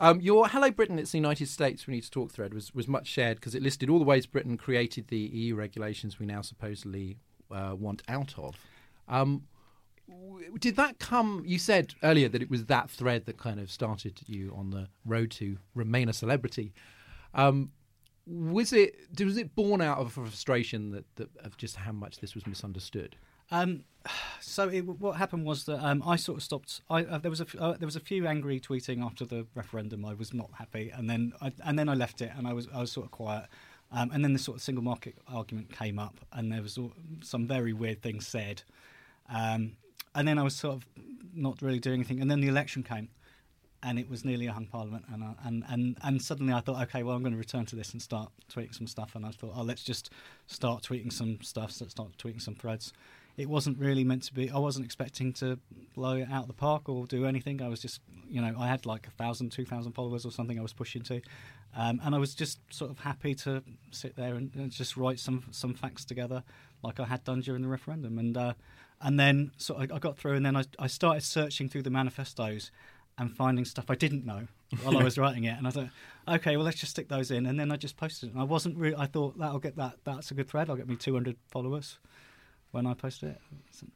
Um, your Hello Britain, it's the United States, we need to talk thread was, was much shared because it listed all the ways Britain created the EU regulations we now supposedly uh, want out of. Um, did that come? You said earlier that it was that thread that kind of started you on the road to remain a celebrity. Um, was it was it born out of frustration that, that of just how much this was misunderstood? Um, so it, what happened was that um, I sort of stopped. I, uh, there was a f- uh, there was a few angry tweeting after the referendum. I was not happy, and then I, and then I left it, and I was I was sort of quiet. Um, and then the sort of single market argument came up, and there was some very weird things said. Um, and then I was sort of not really doing anything. And then the election came, and it was nearly a hung parliament. And I, and and and suddenly I thought, okay, well, I'm going to return to this and start tweeting some stuff. And I thought, oh, let's just start tweeting some stuff. So start tweeting some threads. It wasn't really meant to be. I wasn't expecting to blow it out of the park or do anything. I was just, you know, I had like a thousand, two thousand followers or something. I was pushing to, um, and I was just sort of happy to sit there and, and just write some some facts together, like I had done during the referendum. And uh, and then so I, I got through, and then I, I started searching through the manifestos and finding stuff I didn't know while I was writing it. And I thought, okay, well, let's just stick those in. And then I just posted it. And I wasn't really, I thought that'll get that, that's a good thread. I'll get me 200 followers when I posted it,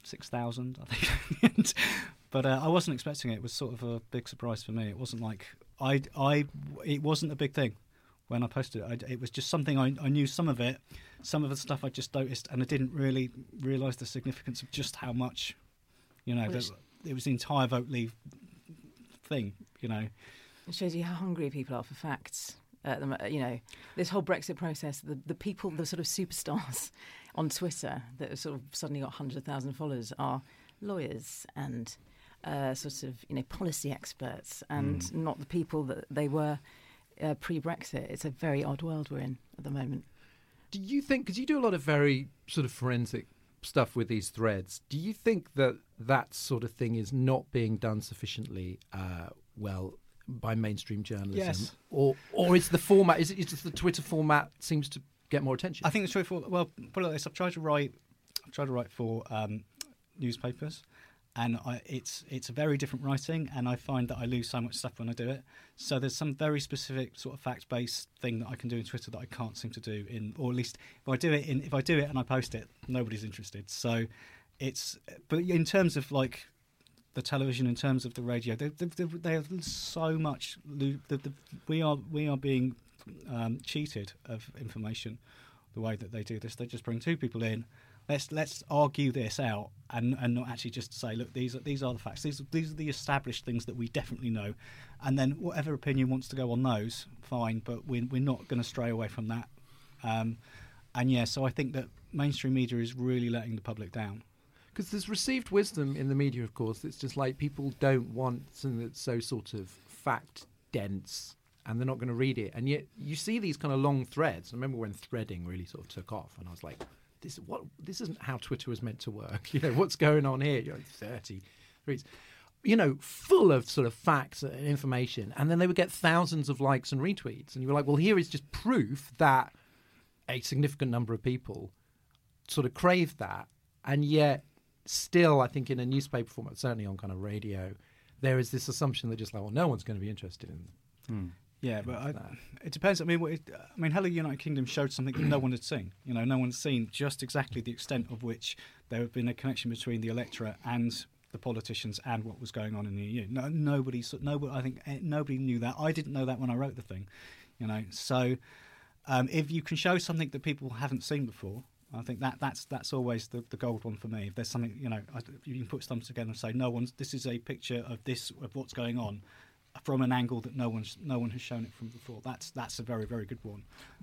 6,000, I think. but uh, I wasn't expecting it. It was sort of a big surprise for me. It wasn't like, I, I, it wasn't a big thing when I posted it. I, it was just something I, I knew some of it, some of the stuff I just noticed, and I didn't really realise the significance of just how much, you know, it was the entire vote leave thing, you know. It shows you how hungry people are for facts. Mo- you know, this whole Brexit process, the, the people, the sort of superstars on Twitter that have sort of suddenly got 100,000 followers are lawyers and uh, sort of, you know, policy experts and not the people that they were uh, pre Brexit. It's a very odd world we're in at the moment. Do you think, because you do a lot of very sort of forensic stuff with these threads, do you think that that sort of thing is not being done sufficiently uh, well by mainstream journalism? Yes. Or, or is the format, is it is just the Twitter format seems to get more attention? I think the. For, well, put it like this: I've tried to write, I've tried to write for um, newspapers, and I, it's it's a very different writing, and I find that I lose so much stuff when I do it. So there's some very specific sort of fact-based thing that I can do in Twitter that I can't seem to do in, or at least if I do it in, if I do it and I post it, nobody's interested. So it's, but in terms of like the television, in terms of the radio, they, they, they, they have so much. The, the, we are we are being um, cheated of information the way that they do this. They just bring two people in. Let's let's argue this out and, and not actually just say, look, these are these are the facts. These these are the established things that we definitely know, and then whatever opinion wants to go on those, fine. But we're we're not going to stray away from that. Um, and yeah, so I think that mainstream media is really letting the public down. Because there's received wisdom in the media, of course. It's just like people don't want something that's so sort of fact dense and they're not going to read it. And yet you see these kind of long threads. I remember when threading really sort of took off and I was like, this, what, this isn't how Twitter was meant to work. You know, what's going on here? You're like 30 threads. You know, full of sort of facts and information. And then they would get thousands of likes and retweets. And you were like, well, here is just proof that a significant number of people sort of crave that, and yet still, I think in a newspaper format, certainly on kind of radio, there is this assumption that just like, well, no one's going to be interested in. Hmm. Yeah, but I, it depends. I mean, what it, I mean, Hello United Kingdom showed something that no one had seen. You know, no one had seen just exactly the extent of which there had been a connection between the electorate and the politicians and what was going on in the EU. No, nobody, nobody. I think eh, nobody knew that. I didn't know that when I wrote the thing. You know, so um, if you can show something that people haven't seen before. I think that that's that's always the, the gold one for me. If there's something you know, I, you can put stuff together and say, no one's. This is a picture of this of what's going on, from an angle that no one's no one has shown it from before. That's that's a very very good one.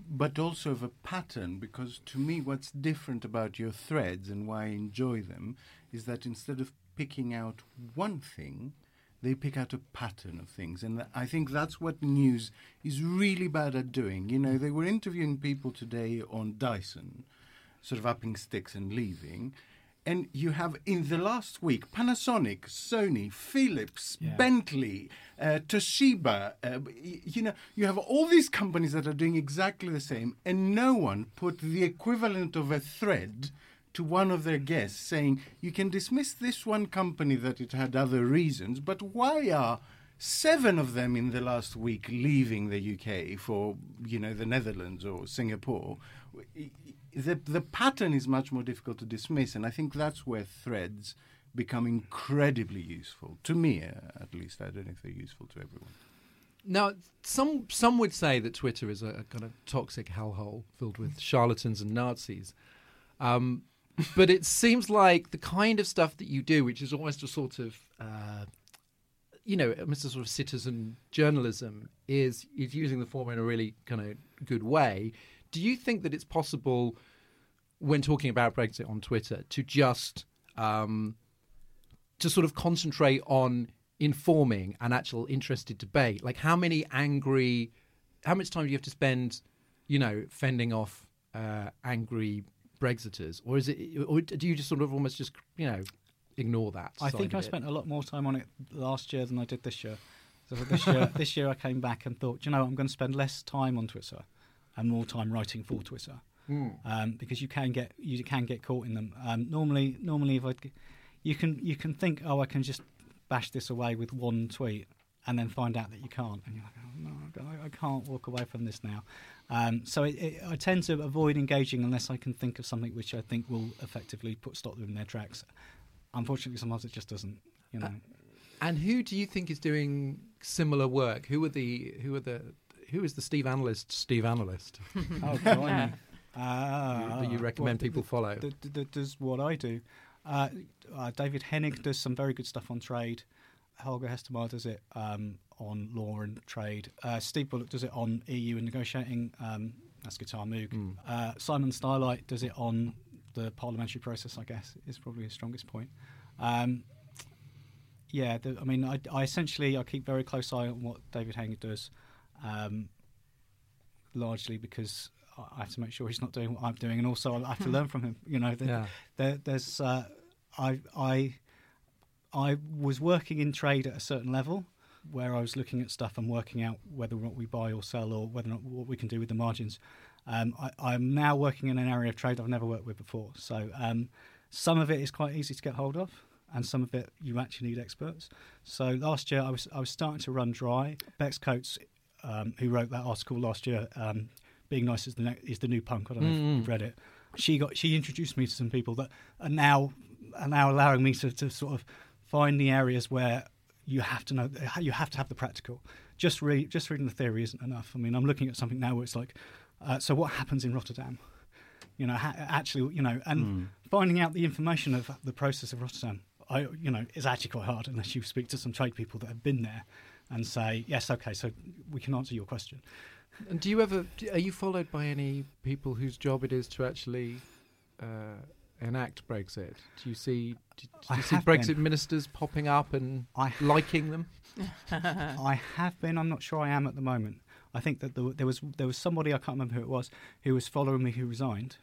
but also of a pattern because to me what's different about your threads and why I enjoy them is that instead of picking out one thing they pick out a pattern of things and I think that's what news is really bad at doing you know they were interviewing people today on Dyson sort of upping sticks and leaving and you have in the last week Panasonic, Sony, Philips, Yeah. Bentley, uh, Toshiba. Uh, you know, you have all these companies that are doing exactly the same, and no one put the equivalent of a thread to one of their guests saying, "You can dismiss this one company that it had other reasons, but why are seven of them in the last week leaving the UK for you know the Netherlands or Singapore. The the pattern is much more difficult to dismiss, and I think that's where threads become incredibly useful to me, uh, at least. I don't know if they're useful to everyone. Now, some some would say that Twitter is a, a kind of toxic hellhole filled with charlatans and Nazis. Um, but it seems like the kind of stuff that you do, which is almost a sort of, uh, you know, almost a sort of citizen journalism, is is using the form in a really kind of good way. Do you think that it's possible, when talking about Brexit on Twitter, to just um, to sort of concentrate on informing an actual interested debate? Like, how many angry, how much time do you have to spend, you know, fending off uh, angry Brexiters, or is it, or do you just sort of almost just, you know, ignore that? I think I spent a lot more time on it last year than I did this year. So this year, this year I came back and thought, you know, I'm going to spend less time on Twitter and more time writing for Twitter. Mm. Um, because you can get you can get caught in them. Um, normally, normally if I, you can you can think, oh, I can just bash this away with one tweet, and then find out that you can't, and you're like, oh no, I can't walk away from this now. Um, so it, it, I tend to avoid engaging unless I can think of something which I think will effectively put stop them in their tracks. Unfortunately, sometimes it just doesn't. You know. Uh, and who do you think is doing similar work? Who are the who are the who is the Steve analyst? Steve analyst. oh. Uh, that you recommend well, people follow? The, does what I do. Uh, uh, David Hennig does some very good stuff on trade. Holger Hestermeyer does it um, on law and trade. Uh, Steve Bullock does it on EU and negotiating. Um, that's Guitar Moog. Mm. Uh, Simon Stylight does it on the parliamentary process. I guess is probably his strongest point. Um, yeah, the, I mean, I, I, essentially I keep very close eye on what David Hennig does, um, largely because I have to make sure he's not doing what I'm doing, and also I have to learn from him. You know, yeah. there, there's uh, I I I was working in trade at a certain level where I was looking at stuff and working out whether or not we buy or sell or whether or not what we can do with the margins. Um, I, am now working in an area of trade I've never worked with before. So um, some of it is quite easy to get hold of, and some of it you actually need experts. So last year I was I was starting to run dry. Bex Coates, um, who wrote that article last year, um, being nice is the ne- is the new punk. I don't know mm. if you've read it. She got she introduced me to some people that are now are now allowing me to, to sort of find the areas where you have to know you have to have the practical. Just read just reading the theory isn't enough. I mean, I'm looking at something now where it's like, uh, so what happens in Rotterdam? You know, ha- actually, you know, and mm. finding out the information of the process of Rotterdam, I, you know, is actually quite hard unless you speak to some trade people that have been there and say, yes, okay, so we can answer your question. And do you ever are you followed by any people whose job it is to actually uh, enact Brexit? Do you see do, do you see Brexit been. ministers popping up and I liking them? I have been. I'm not sure I am at the moment. I think that there was there was somebody I can't remember who it was who was following me who resigned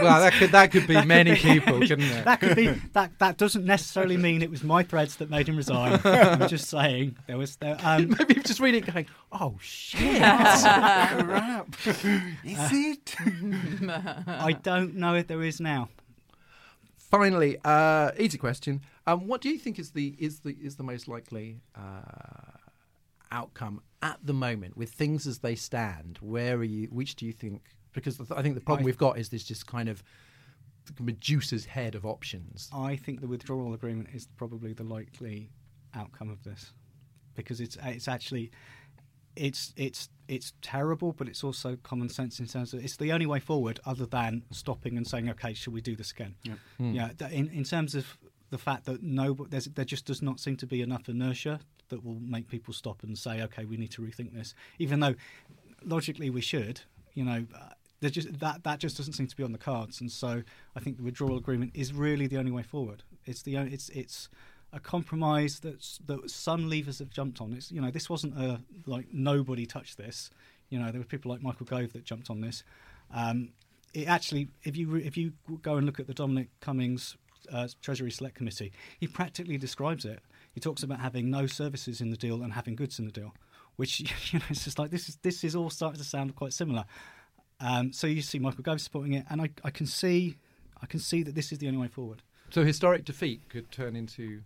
well, that could that could be that many could be, people, couldn't it? That could be that. That doesn't necessarily mean it was my threads that made him resign. I'm just saying there was there. Um, Maybe just reading it, going, "Oh shit, crap, is it?" I don't know if there is now. Finally, uh, easy question: um, What do you think is the is the is the most likely uh, outcome at the moment with things as they stand? Where are you? Which do you think? Because I think the problem I, we've got is this just kind of Medusa's head of options. I think the withdrawal agreement is probably the likely outcome of this because it's it's actually it's it's it's terrible, but it's also common sense in terms of it's the only way forward other than stopping and saying, okay, should we do this again? Yeah, hmm. yeah. In in terms of the fact that no, there just does not seem to be enough inertia that will make people stop and say, okay, we need to rethink this, even though logically we should. You know, just that that just doesn't seem to be on the cards, and so I think the withdrawal agreement is really the only way forward. It's the it's it's a compromise that that some Leavers have jumped on. It's you know this wasn't a like nobody touched this. You know there were people like Michael Gove that jumped on this. Um, it actually, if you if you go and look at the Dominic Cummings uh, Treasury Select Committee, he practically describes it. He talks about having no services in the deal and having goods in the deal, which you know it's just like this is this is all starting to sound quite similar. Um, so you see Michael Gove supporting it, and I, I can see, I can see that this is the only way forward. So historic defeat could turn into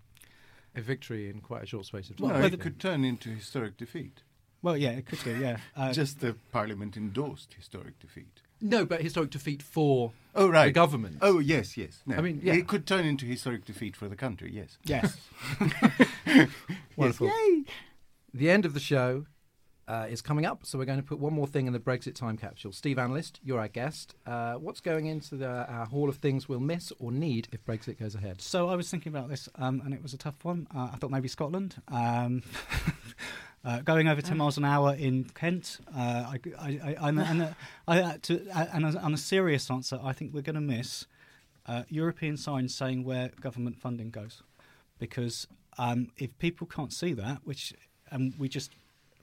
a victory in quite a short space of time. No, it could turn into historic defeat. Well, yeah, it could do. Yeah, uh, Just the parliament endorsed historic defeat. No, but historic defeat for Oh, right. the government. Oh, yes, yes. No. I mean, yeah. It could turn into historic defeat for the country, yes. yes. Wonderful. Yay! The end of the show uh, is coming up, so we're going to put one more thing in the Brexit time capsule. Steve Analyst, you're our guest. Uh, what's going into the, Hall of Things we'll miss or need if Brexit goes ahead? So I was thinking about this, um, and it was a tough one. Uh, I thought maybe Scotland. Um, uh, going over 10 miles an hour in Kent. Uh, I, and, uh, I, on a serious answer, I think we're going to miss European signs saying where government funding goes. Because um, if people can't see that, which and we just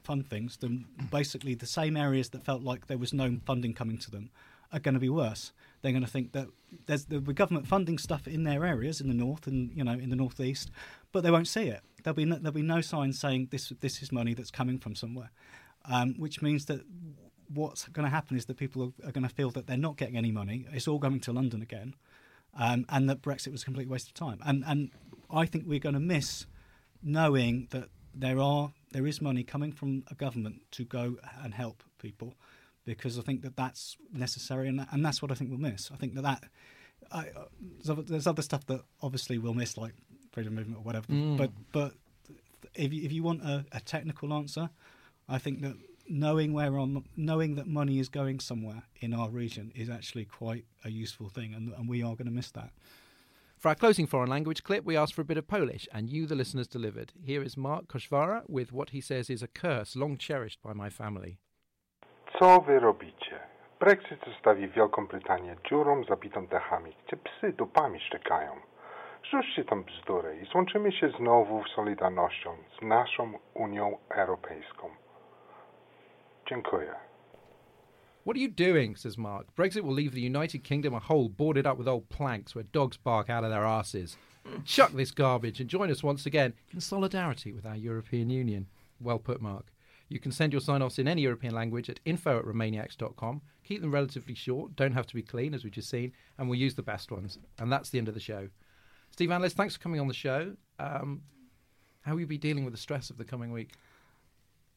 fund things, then basically the same areas that felt like there was no funding coming to them are going to be worse. They're going to think that there's the government funding stuff in their areas in the north and you know in the northeast, but they won't see it. There'll be no, there'll be no signs saying this this is money that's coming from somewhere, um, which means that what's going to happen is that people are, are going to feel that they're not getting any money. It's all going to London again, um, and that Brexit was a complete waste of time. And and I think we're going to miss knowing that there are there is money coming from a government to go and help people because I think that that's necessary and, and that's what I think we'll miss. I think that that I, uh, there's other- stuff that obviously we'll miss like freedom movement or whatever. Mm. But but if you, if you want a, a technical answer, I think that knowing where mo- knowing that money is going somewhere in our region is actually quite a useful thing, and, and we are going to miss that. For our closing foreign language clip, we asked for a bit of Polish, and you, the listeners, delivered. Here is Mark Koszwara with what he says is a curse long cherished by my family. Co wy robicie? Brexit zostawi Wielką Brytanię dziurą zabitą dechami, gdzie psy dupami szczekają. Rzućcie tą bzdurę i złączymy się znowu z Solidarnością, z naszą Unią Europejską. Dziękuję. What are you doing? says Mark. Brexit will leave the United Kingdom a hole boarded up with old planks where dogs bark out of their arses. Chuck this garbage and join us once again in solidarity with our European Union. Well put, Mark. You can send your sign offs in any European language at info at remainiacs.com. Keep them relatively short, don't have to be clean, as we've just seen, and we'll use the best ones. And that's the end of the show. Steve Analyst, thanks for coming on the show. Um, how will you be dealing with the stress of the coming week?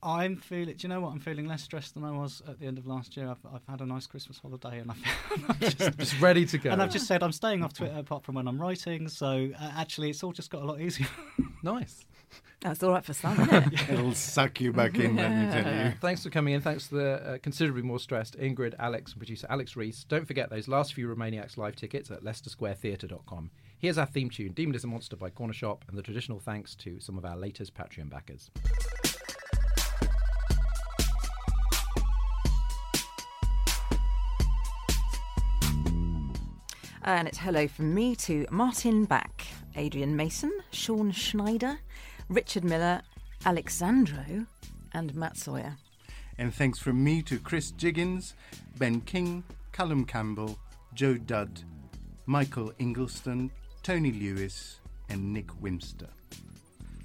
I'm feeling. Do you know what? I'm feeling less stressed than I was at the end of last year. I've, I've had a nice Christmas holiday, and I've, I've just, Just ready to go. and I've just said I'm staying off Twitter apart from when I'm writing. So uh, actually, it's all just got a lot easier. nice. That's all right for some, isn't it? It'll suck you back in, let me tell you. Thanks for coming in. Thanks to the uh, considerably more stressed Ingrid, Alex, and producer Alex Reese. Don't forget those last few Remainiacs live tickets at LeicesterSquareTheatre.com. Here's our theme tune, Demon is a Monster by Cornershop, and the traditional thanks to some of our latest Patreon backers. And it's hello from me to Martin Back, Adrian Mason, Sean Schneider, Richard Miller, Alexandro, and Matt Sawyer. And thanks from me to Chris Jiggins, Ben King, Callum Campbell, Joe Dudd, Michael Ingleston, Tony Lewis, and Nick Wimster.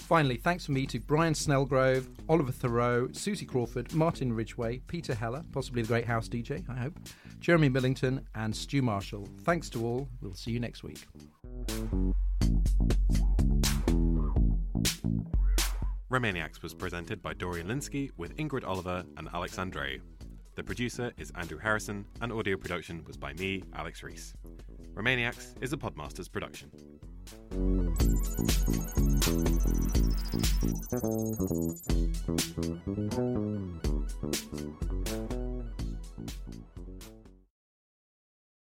Finally, thanks from me to Brian Snellgrove, Oliver Thoreau, Susie Crawford, Martin Ridgway, Peter Heller, possibly the great house DJ, I hope, Jeremy Millington, and Stu Marshall. Thanks to all. We'll see you next week. Remainiacs was presented by Dorian Lynskey with Ingrid Oliver and Alex Andreou. The producer is Andrew Harrison, and audio production was by me, Alex Reese. Remainiacs is a Podmasters production. Thank you.